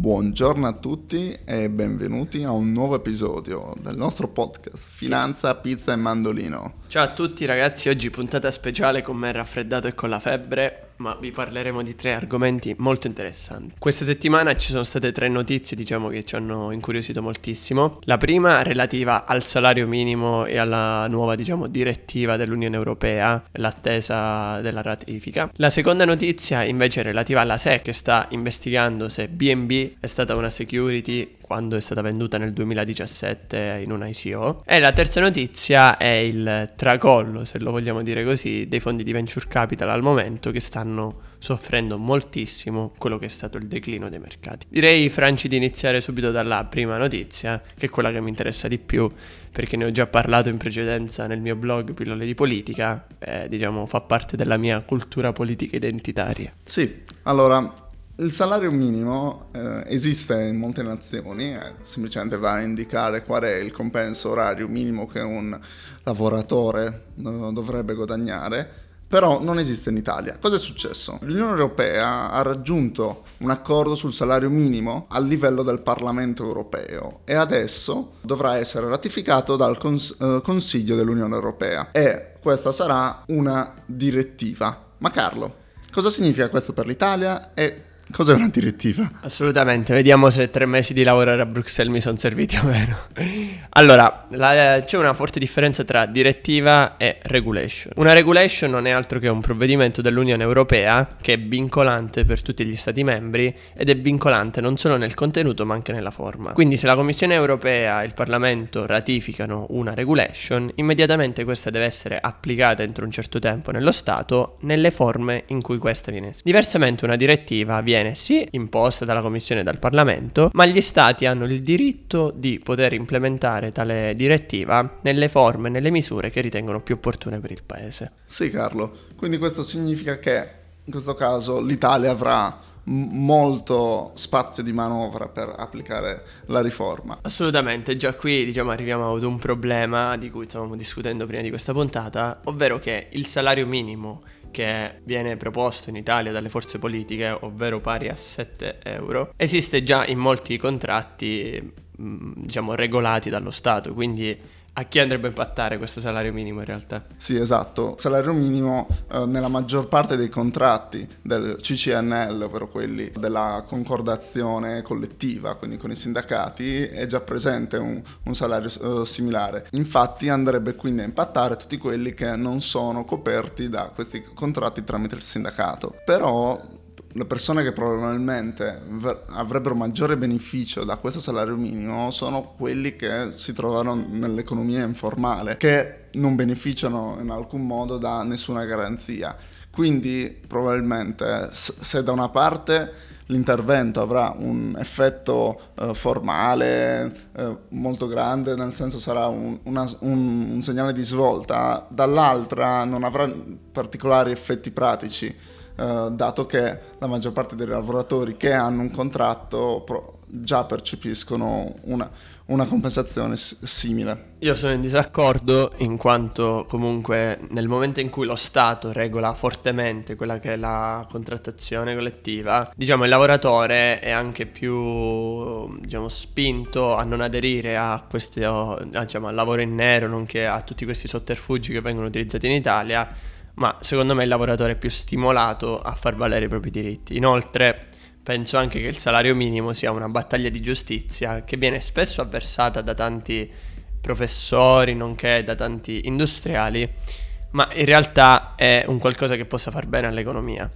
Buongiorno a tutti e benvenuti a un nuovo episodio del nostro podcast Finanza, Pizza e Mandolino. Ciao a tutti ragazzi, oggi puntata speciale con me raffreddato e con la febbre ma vi parleremo di tre argomenti molto interessanti. Questa settimana ci sono state tre notizie, diciamo, che ci hanno incuriosito moltissimo. La prima relativa al salario minimo e alla nuova, diciamo, direttiva dell'Unione Europea, l'attesa della ratifica. La seconda notizia invece è relativa alla SEC che sta investigando se BNB è stata una security quando è stata venduta nel 2017 in un ICO. E la terza notizia è il tracollo, se lo vogliamo dire così, dei fondi di venture capital al momento che stanno soffrendo moltissimo quello che è stato il declino dei mercati. Direi, Franci, di iniziare subito dalla prima notizia, che è quella che mi interessa di più, perché ne ho già parlato in precedenza nel mio blog Pillole di Politica, e diciamo fa parte della mia cultura politica identitaria. Sì, allora il salario minimo eh, esiste in molte nazioni, eh, semplicemente va a indicare qual è il compenso orario minimo che un lavoratore eh, dovrebbe guadagnare, però non esiste in Italia. Cosa è successo? L'Unione Europea ha raggiunto un accordo sul salario minimo a livello del Parlamento europeo e adesso dovrà essere ratificato dal cons- eh, Consiglio dell'Unione Europea e questa sarà una direttiva. Ma Carlo, cosa significa questo per l'Italia e Cos'è una direttiva? Assolutamente, vediamo se tre mesi di lavorare a Bruxelles mi sono serviti o meno. Allora, la, c'è una forte differenza tra direttiva e regulation. Una regulation non è altro che un provvedimento dell'Unione Europea che è vincolante per tutti gli Stati membri ed è vincolante non solo nel contenuto ma anche nella forma. Quindi se la Commissione Europea e il Parlamento ratificano una regulation, immediatamente questa deve essere applicata entro un certo tempo nello Stato nelle forme in cui questa viene. Diversamente una direttiva viene viene sì imposta dalla Commissione e dal Parlamento, ma gli Stati hanno il diritto di poter implementare tale direttiva nelle forme e nelle misure che ritengono più opportune per il Paese. Sì Carlo, quindi questo significa che in questo caso l'Italia avrà molto spazio di manovra per applicare la riforma. Assolutamente, già qui diciamo arriviamo ad un problema di cui stavamo discutendo prima di questa puntata, ovvero che il salario minimo che viene proposto in Italia dalle forze politiche, ovvero pari a 7 euro, esiste già in molti contratti, mm, diciamo, regolati dallo Stato, quindi a chi andrebbe a impattare questo salario minimo in realtà? Sì, esatto. Salario minimo eh, nella maggior parte dei contratti del CCNL, ovvero quelli della concordazione collettiva, quindi con i sindacati, è già presente un, un salario eh, similare. Infatti andrebbe quindi a impattare tutti quelli che non sono coperti da questi contratti tramite il sindacato. Però le persone che probabilmente avrebbero maggiore beneficio da questo salario minimo sono quelli che si trovano nell'economia informale, che non beneficiano in alcun modo da nessuna garanzia. Quindi probabilmente se da una parte l'intervento avrà un effetto eh, formale eh, molto grande, nel senso sarà un, una, un, un segnale di svolta, dall'altra non avrà particolari effetti pratici eh, dato che la maggior parte dei lavoratori che hanno un contratto pro- già percepiscono una, una compensazione s- simile. Io sono in disaccordo in quanto comunque nel momento in cui lo Stato regola fortemente quella che è la contrattazione collettiva, diciamo il lavoratore è anche più diciamo, spinto a non aderire a questo diciamo, al lavoro in nero, nonché a tutti questi sotterfugi che vengono utilizzati in Italia ma secondo me il lavoratore è più stimolato a far valere i propri diritti. Inoltre penso anche che il salario minimo sia una battaglia di giustizia che viene spesso avversata da tanti professori, nonché da tanti industriali, ma in realtà è un qualcosa che possa far bene all'economia.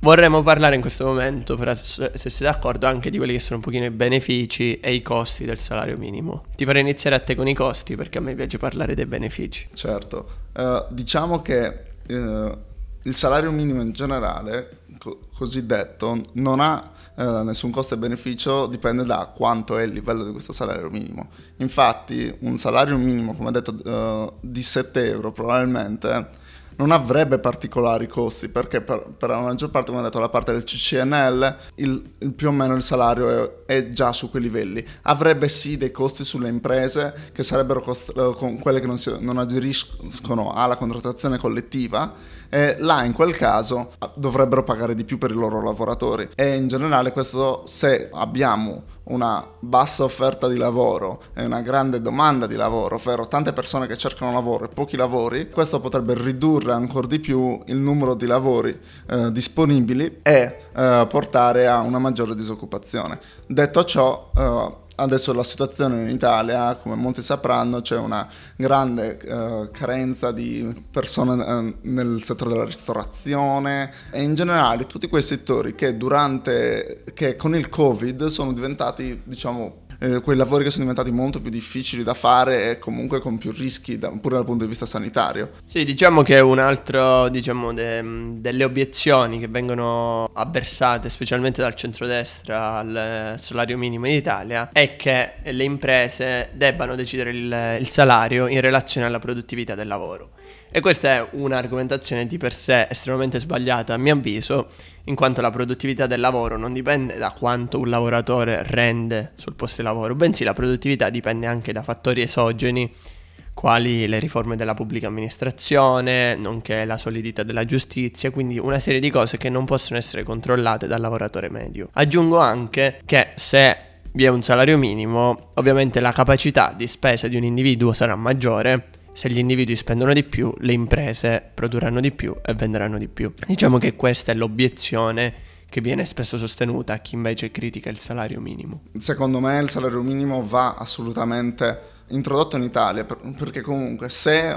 Vorremmo parlare in questo momento, se siete d'accordo, anche di quelli che sono un pochino i benefici e i costi del salario minimo. Ti farei iniziare a te con i costi perché a me piace parlare dei benefici. Certo, uh, diciamo che uh, il salario minimo in generale, co- cosiddetto, non ha uh, nessun costo e beneficio, dipende da quanto è il livello di questo salario minimo. Infatti un salario minimo, come detto, di 7 euro probabilmente non avrebbe particolari costi perché per, per, la maggior parte, come ho detto, la parte del CCNL, il, il più o meno il salario è, è, già su quei livelli. Avrebbe sì dei costi sulle imprese che sarebbero cost- eh, quelle che non, si, non aderiscono alla contrattazione collettiva e là in quel caso dovrebbero pagare di più per i loro lavoratori e in generale questo se abbiamo una bassa offerta di lavoro e una grande domanda di lavoro, ovvero tante persone che cercano lavoro e pochi lavori, questo potrebbe ridurre ancora di più il numero di lavori eh, disponibili e eh, portare a una maggiore disoccupazione. Detto ciò, eh, adesso la situazione in Italia, come molti sapranno, c'è una grande uh, carenza di persone uh, nel settore della ristorazione e in generale tutti quei settori che durante che con il Covid sono diventati, diciamo, eh, quei lavori che sono diventati molto più difficili da fare e comunque con più rischi da, pure dal punto di vista sanitario. Sì, diciamo che un altro, diciamo, de, delle obiezioni che vengono avversate specialmente dal centrodestra al salario minimo in Italia è che le imprese debbano decidere il, il salario in relazione alla produttività del lavoro. E questa è un'argomentazione di per sé estremamente sbagliata a mio avviso, in quanto la produttività del lavoro non dipende da quanto un lavoratore rende sul posto di lavoro, bensì la produttività dipende anche da fattori esogeni quali le riforme della pubblica amministrazione, nonché la solidità della giustizia, quindi una serie di cose che non possono essere controllate dal lavoratore medio. Aggiungo anche che se vi è un salario minimo, ovviamente la capacità di spesa di un individuo sarà maggiore se gli individui spendono di più, le imprese produrranno di più e venderanno di più. Diciamo che questa è l'obiezione che viene spesso sostenuta a chi invece critica il salario minimo. Secondo me il salario minimo va assolutamente introdotto in Italia perché comunque se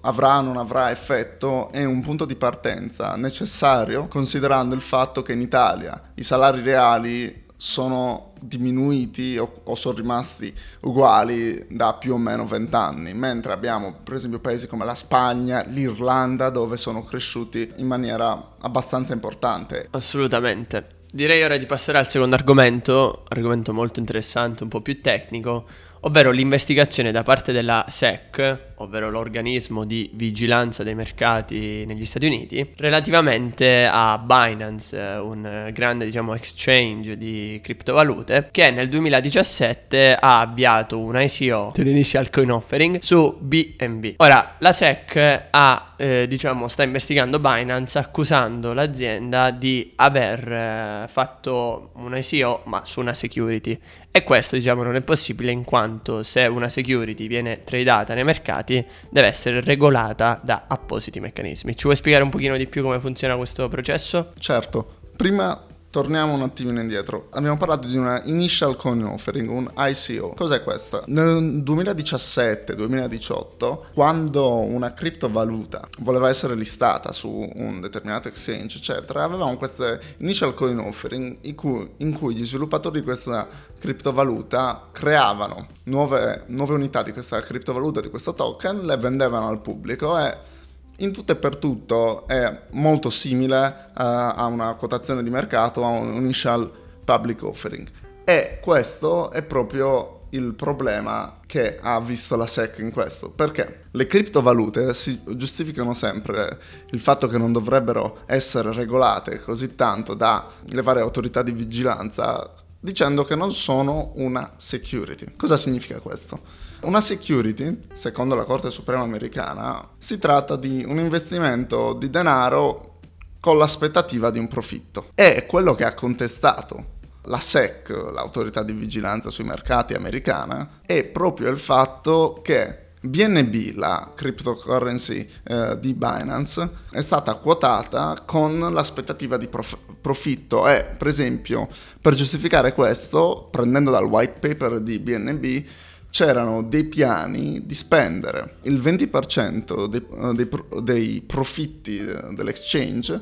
avrà o non avrà effetto è un punto di partenza necessario considerando il fatto che in Italia i salari reali sono diminuiti o, o, sono rimasti uguali da più o meno vent'anni, mentre abbiamo per esempio paesi come la Spagna, l'Irlanda, dove sono cresciuti in maniera abbastanza importante. Assolutamente. Direi ora di passare al secondo argomento, argomento molto interessante, un po' più tecnico, ovvero l'investigazione da parte della SEC, ovvero l'organismo di vigilanza dei mercati negli Stati Uniti, relativamente a Binance, un grande diciamo, exchange di criptovalute, che nel 2017 ha avviato un ICO, un initial coin offering, su BNB. Ora, la SEC ha, eh, diciamo, sta investigando Binance accusando l'azienda di aver eh, fatto un ICO ma su una security e questo diciamo non è possibile in quanto se una security viene tradata nei mercati deve essere regolata da appositi meccanismi. Ci vuoi spiegare un pochino di più come funziona questo processo? Certo. Prima Torniamo un attimino indietro. Abbiamo parlato di una Initial Coin Offering, un ICO. Cos'è questa? Nel 2017-2018, quando una criptovaluta voleva essere listata su un determinato exchange, eccetera, avevamo queste Initial Coin Offering in cui, in cui gli sviluppatori di questa criptovaluta creavano nuove, nuove unità di questa criptovaluta, di questo token, le vendevano al pubblico e in tutto e per tutto è molto simile uh, a una quotazione di mercato, a un initial public offering. E questo è proprio il problema che ha visto la SEC in questo, perché le criptovalute si giustificano sempre il fatto che non dovrebbero essere regolate così tanto dalle varie autorità di vigilanza dicendo che non sono una security. Cosa significa questo? Una security, secondo la Corte Suprema americana, si tratta di un investimento di denaro con l'aspettativa di un profitto. E quello che ha contestato la SEC, l'autorità di vigilanza sui mercati americana, è proprio il fatto che BNB, la cryptocurrency eh, di Binance, è stata quotata con l'aspettativa di prof- profitto e, per esempio, per giustificare questo, prendendo dal white paper di BNB, c'erano dei piani di spendere il 20% dei, dei, dei profitti dell'exchange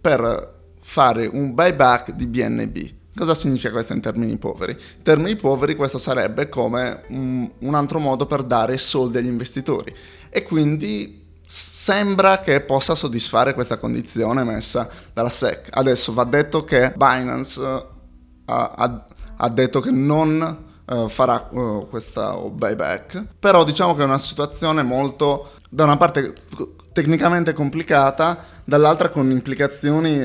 per fare un buyback di BNB. Cosa significa questo in termini poveri? In termini poveri questo sarebbe come un, un altro modo per dare soldi agli investitori e quindi sembra che possa soddisfare questa condizione messa dalla SEC. Adesso va detto che Binance uh, ha, ha, detto che non uh, farà uh, questa buyback, però diciamo che è una situazione molto, da una parte tecnicamente complicata, dall'altra con implicazioni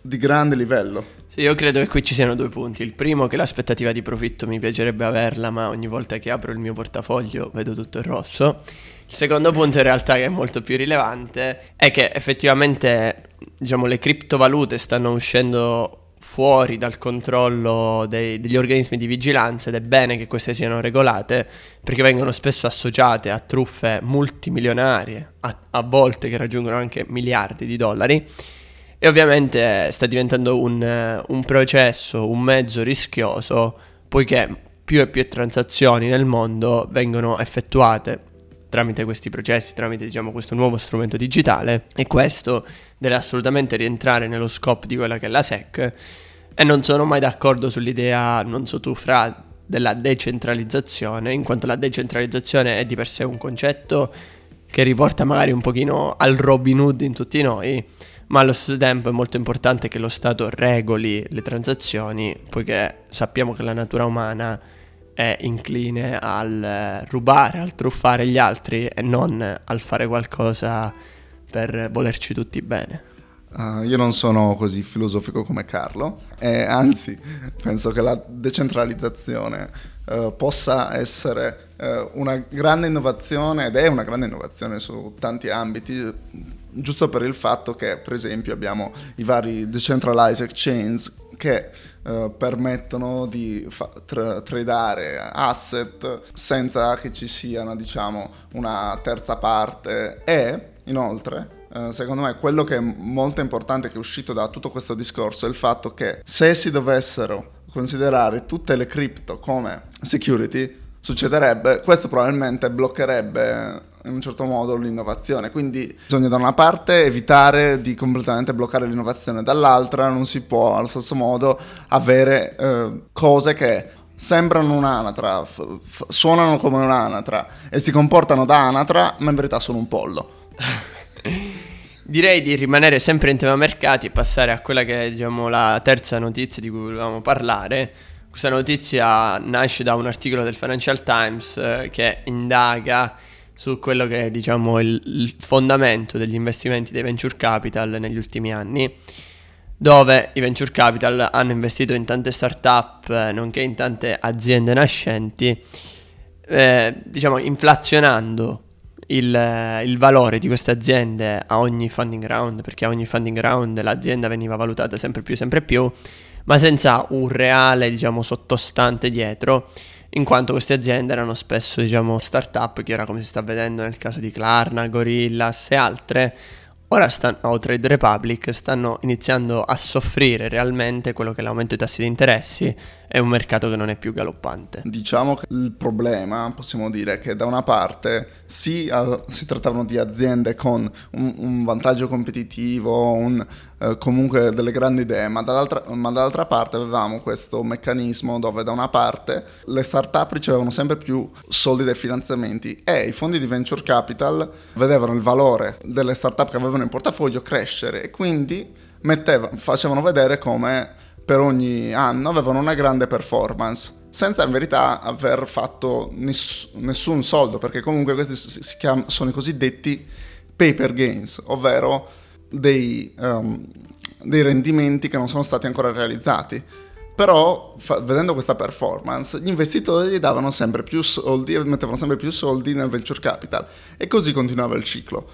di grande livello. Sì, io credo che qui ci siano due punti. Il primo che l'aspettativa di profitto mi piacerebbe averla, ma ogni volta che apro il mio portafoglio vedo tutto il rosso. Il secondo punto in realtà che è molto più rilevante è che effettivamente diciamo, le criptovalute stanno uscendo fuori dal controllo dei, degli organismi di vigilanza ed è bene che queste siano regolate perché vengono spesso associate a truffe multimilionarie, a, a volte che raggiungono anche miliardi di dollari. E ovviamente sta diventando un, un processo, un mezzo rischioso poiché più e più transazioni nel mondo vengono effettuate tramite questi processi, tramite diciamo, questo nuovo strumento digitale. E questo deve assolutamente rientrare nello scopo di quella che è la SEC e non sono mai d'accordo sull'idea, non so tu, fra della decentralizzazione, in quanto la decentralizzazione è di per sé un concetto che riporta magari un pochino al Robin Hood in tutti noi, ma allo stesso tempo è molto importante che lo Stato regoli le transazioni, poiché sappiamo che la natura umana è incline al eh, rubare, al truffare gli altri e non al fare qualcosa per volerci tutti bene. Uh, io non sono così filosofico come Carlo, e anzi penso che la decentralizzazione uh, possa essere uh, una grande innovazione ed è una grande innovazione su tanti ambiti, giusto per il fatto che per esempio abbiamo i vari decentralized exchange che eh, permettono di fa- tra- tradare asset senza che ci sia una, diciamo, una terza parte. E inoltre Uh, secondo me quello che è molto importante che è uscito da tutto questo discorso è il fatto che se si dovessero considerare tutte le cripto come security, succederebbe, questo probabilmente bloccherebbe in un certo modo l'innovazione. Quindi bisogna da una parte evitare di completamente bloccare l'innovazione, dall'altra non si può allo stesso modo avere eh, cose che sembrano un'anatra, f- f- suonano come un'anatra e si comportano da anatra, ma in verità sono un pollo. Direi di rimanere sempre in tema mercati e passare a quella che è diciamo, la terza notizia di cui volevamo parlare. Questa notizia nasce da un articolo del Financial Times eh, che indaga su quello che è diciamo, il, fondamento degli investimenti dei venture capital negli ultimi anni dove i venture capital hanno investito in tante start-up, nonché in tante aziende nascenti, eh, diciamo inflazionando il, il, valore di queste aziende a ogni funding round, perché a ogni funding round l'azienda veniva valutata sempre più, sempre più, ma senza un reale, diciamo, sottostante dietro in quanto queste aziende erano spesso diciamo start-up che ora come si sta vedendo nel caso di Klarna, Gorillas e altre ora stanno, o Trade Republic stanno iniziando a soffrire realmente quello che è l'aumento dei tassi di interessi e un mercato che non è più galoppante. Diciamo che il problema, possiamo dire, che da una parte sì, si trattavano di aziende con un, un vantaggio competitivo, un, eh, comunque delle grandi idee, ma dall'altra, ma dall'altra, parte avevamo questo meccanismo dove da una parte le start-up ricevevano sempre più soldi dai finanziamenti e i fondi di venture capital vedevano il valore delle start-up che avevano in portafoglio crescere e quindi metteva, facevano vedere come per ogni anno avevano una grande performance senza in verità aver fatto ness- nessun soldo perché comunque questi chiam- sono i cosiddetti paper gains ovvero dei, um, dei, rendimenti che non sono stati ancora realizzati. Però fa- vedendo questa performance gli investitori davano sempre più soldi e mettevano sempre più soldi nel venture capital e così continuava il ciclo.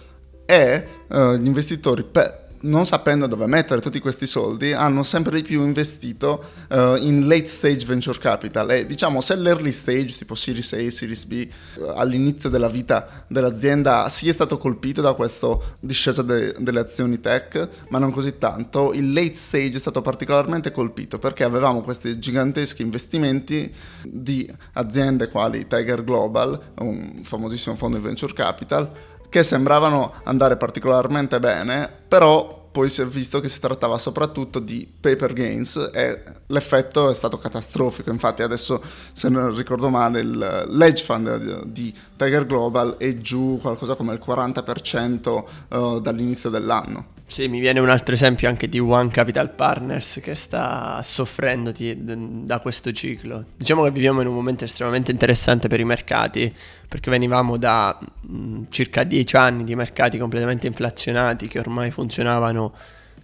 E uh, gli investitori per non sapendo dove mettere tutti questi soldi, hanno sempre di più investito uh, in late stage venture capital. E diciamo se l'early stage, tipo Series A, Series B, uh, all'inizio della vita dell'azienda si è stato colpito da questa discesa de- delle azioni tech, ma non così tanto, il late stage è stato particolarmente colpito perché avevamo questi giganteschi investimenti di aziende quali Tiger Global, un famosissimo fondo di venture capital, che sembravano andare particolarmente bene, però poi si è visto che si trattava soprattutto di paper gains e l'effetto è stato catastrofico. Infatti, adesso, se non ricordo male, il l'edge fund di Tiger Global è giù qualcosa come il 40% uh, dall'inizio dell'anno. Sì, mi viene un altro esempio anche di One Capital Partners che sta soffrendo di, da questo ciclo. Diciamo che viviamo in un momento estremamente interessante per i mercati, perché venivamo da mh, mm, circa dieci anni di mercati completamente inflazionati che ormai funzionavano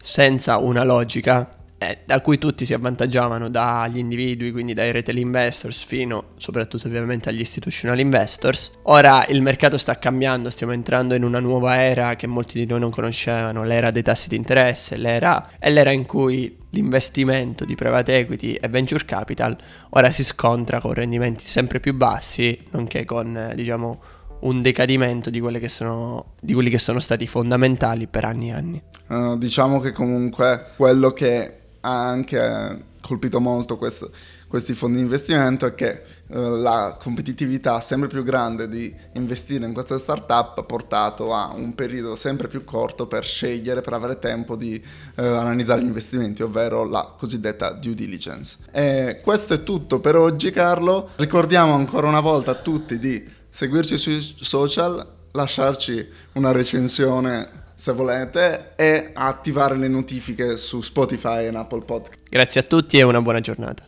senza una logica eh, da cui tutti si avvantaggiavano dagli individui, quindi dai retail investors fino soprattutto ovviamente agli institutional investors. Ora il mercato sta cambiando, stiamo entrando in una nuova era che molti di noi non conoscevano, l'era dei tassi di interesse, l'era, è l'era in cui l'investimento di private equity e venture capital ora si scontra con rendimenti sempre più bassi, nonché con eh, diciamo un decadimento di, sono, di, quelli che sono stati fondamentali per anni e anni. Uh, diciamo che comunque quello che ha anche colpito molto questo, questi fondi di investimento è che uh, la competitività sempre più grande di investire in queste startup ha portato a un periodo sempre più corto per scegliere, per avere tempo di uh, analizzare gli investimenti, ovvero la cosiddetta due diligence. E questo è tutto per oggi Carlo, ricordiamo ancora una volta a tutti di seguirci sui social, lasciarci una recensione se volete e attivare le notifiche su Spotify e Apple Podcast. Grazie a tutti e una buona giornata.